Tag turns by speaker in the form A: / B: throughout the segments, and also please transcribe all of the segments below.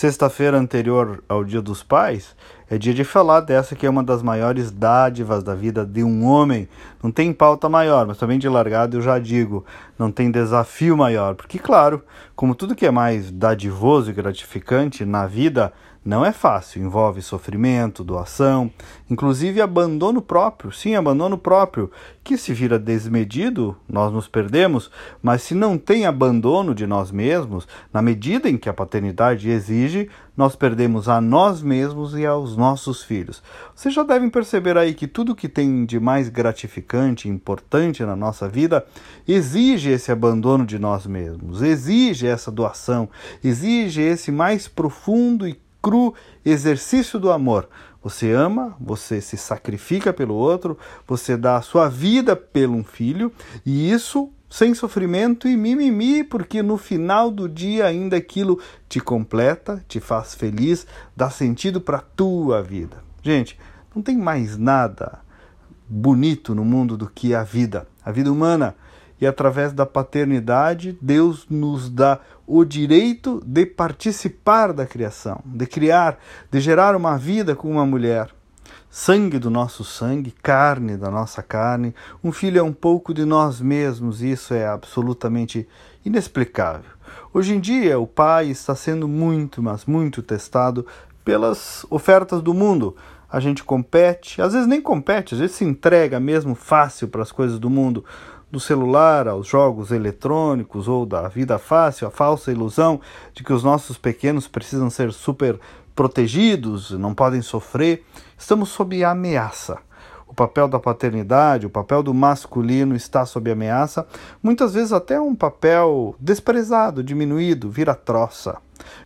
A: Sexta-feira anterior ao Dia dos Pais é dia de falar dessa que é uma das maiores dádivas da vida de um homem. Não tem pauta maior, mas também de largada eu já digo, não tem desafio maior. Porque, claro, como tudo que é mais dadivoso e gratificante na vida, não é fácil, envolve sofrimento, doação, inclusive abandono próprio. Sim, abandono próprio, que se vira desmedido, nós nos perdemos, mas se não tem abandono de nós mesmos, na medida em que a paternidade exige, nós perdemos a nós mesmos e aos nossos filhos. Vocês já devem perceber aí que tudo que tem de mais gratificante importante na nossa vida exige esse abandono de nós mesmos, exige essa doação, exige esse mais profundo e cru exercício do amor. Você ama, você se sacrifica pelo outro, você dá a sua vida pelo um filho, e isso sem sofrimento e mimimi, porque no final do dia ainda aquilo te completa, te faz feliz, dá sentido para a tua vida. Gente, não tem mais nada bonito no mundo do que a vida, a vida humana e através da paternidade, Deus nos dá o direito de participar da criação, de criar, de gerar uma vida com uma mulher. Sangue do nosso sangue, carne da nossa carne, um filho é um pouco de nós mesmos, e isso é absolutamente inexplicável. Hoje em dia, o pai está sendo muito, mas muito testado pelas ofertas do mundo. A gente compete, às vezes nem compete, às vezes se entrega mesmo fácil para as coisas do mundo do celular aos jogos eletrônicos ou da vida fácil, a falsa ilusão de que os nossos pequenos precisam ser super protegidos, não podem sofrer, estamos sob ameaça. O papel da paternidade, o papel do masculino está sob ameaça, muitas vezes até um papel desprezado, diminuído, vira troça.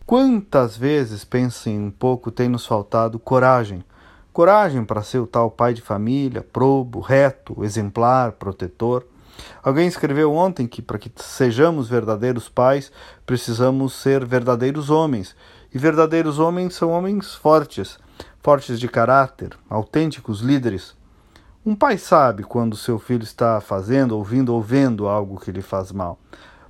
A: Quantas vezes, pensem um pouco, tem nos faltado coragem? Coragem para ser o tal pai de família, probo, reto, exemplar, protetor. Alguém escreveu ontem que para que sejamos verdadeiros pais, precisamos ser verdadeiros homens. E verdadeiros homens são homens fortes, fortes de caráter, autênticos líderes. Um pai sabe quando seu filho está fazendo, ouvindo ou vendo algo que lhe faz mal.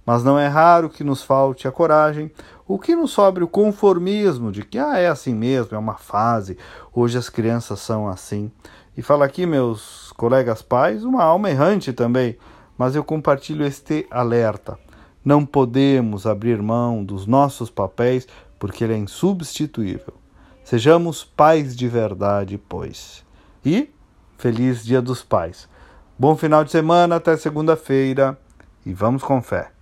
A: Mas não é raro que nos falte a coragem, o que nos sobre o conformismo de que ah, é assim mesmo, é uma fase, hoje as crianças são assim. E fala aqui, meus colegas pais, uma alma errante também mas eu compartilho este alerta. Não podemos abrir mão dos nossos papéis porque ele é insubstituível. Sejamos pais de verdade, pois. E feliz Dia dos Pais. Bom final de semana, até segunda-feira e vamos com fé.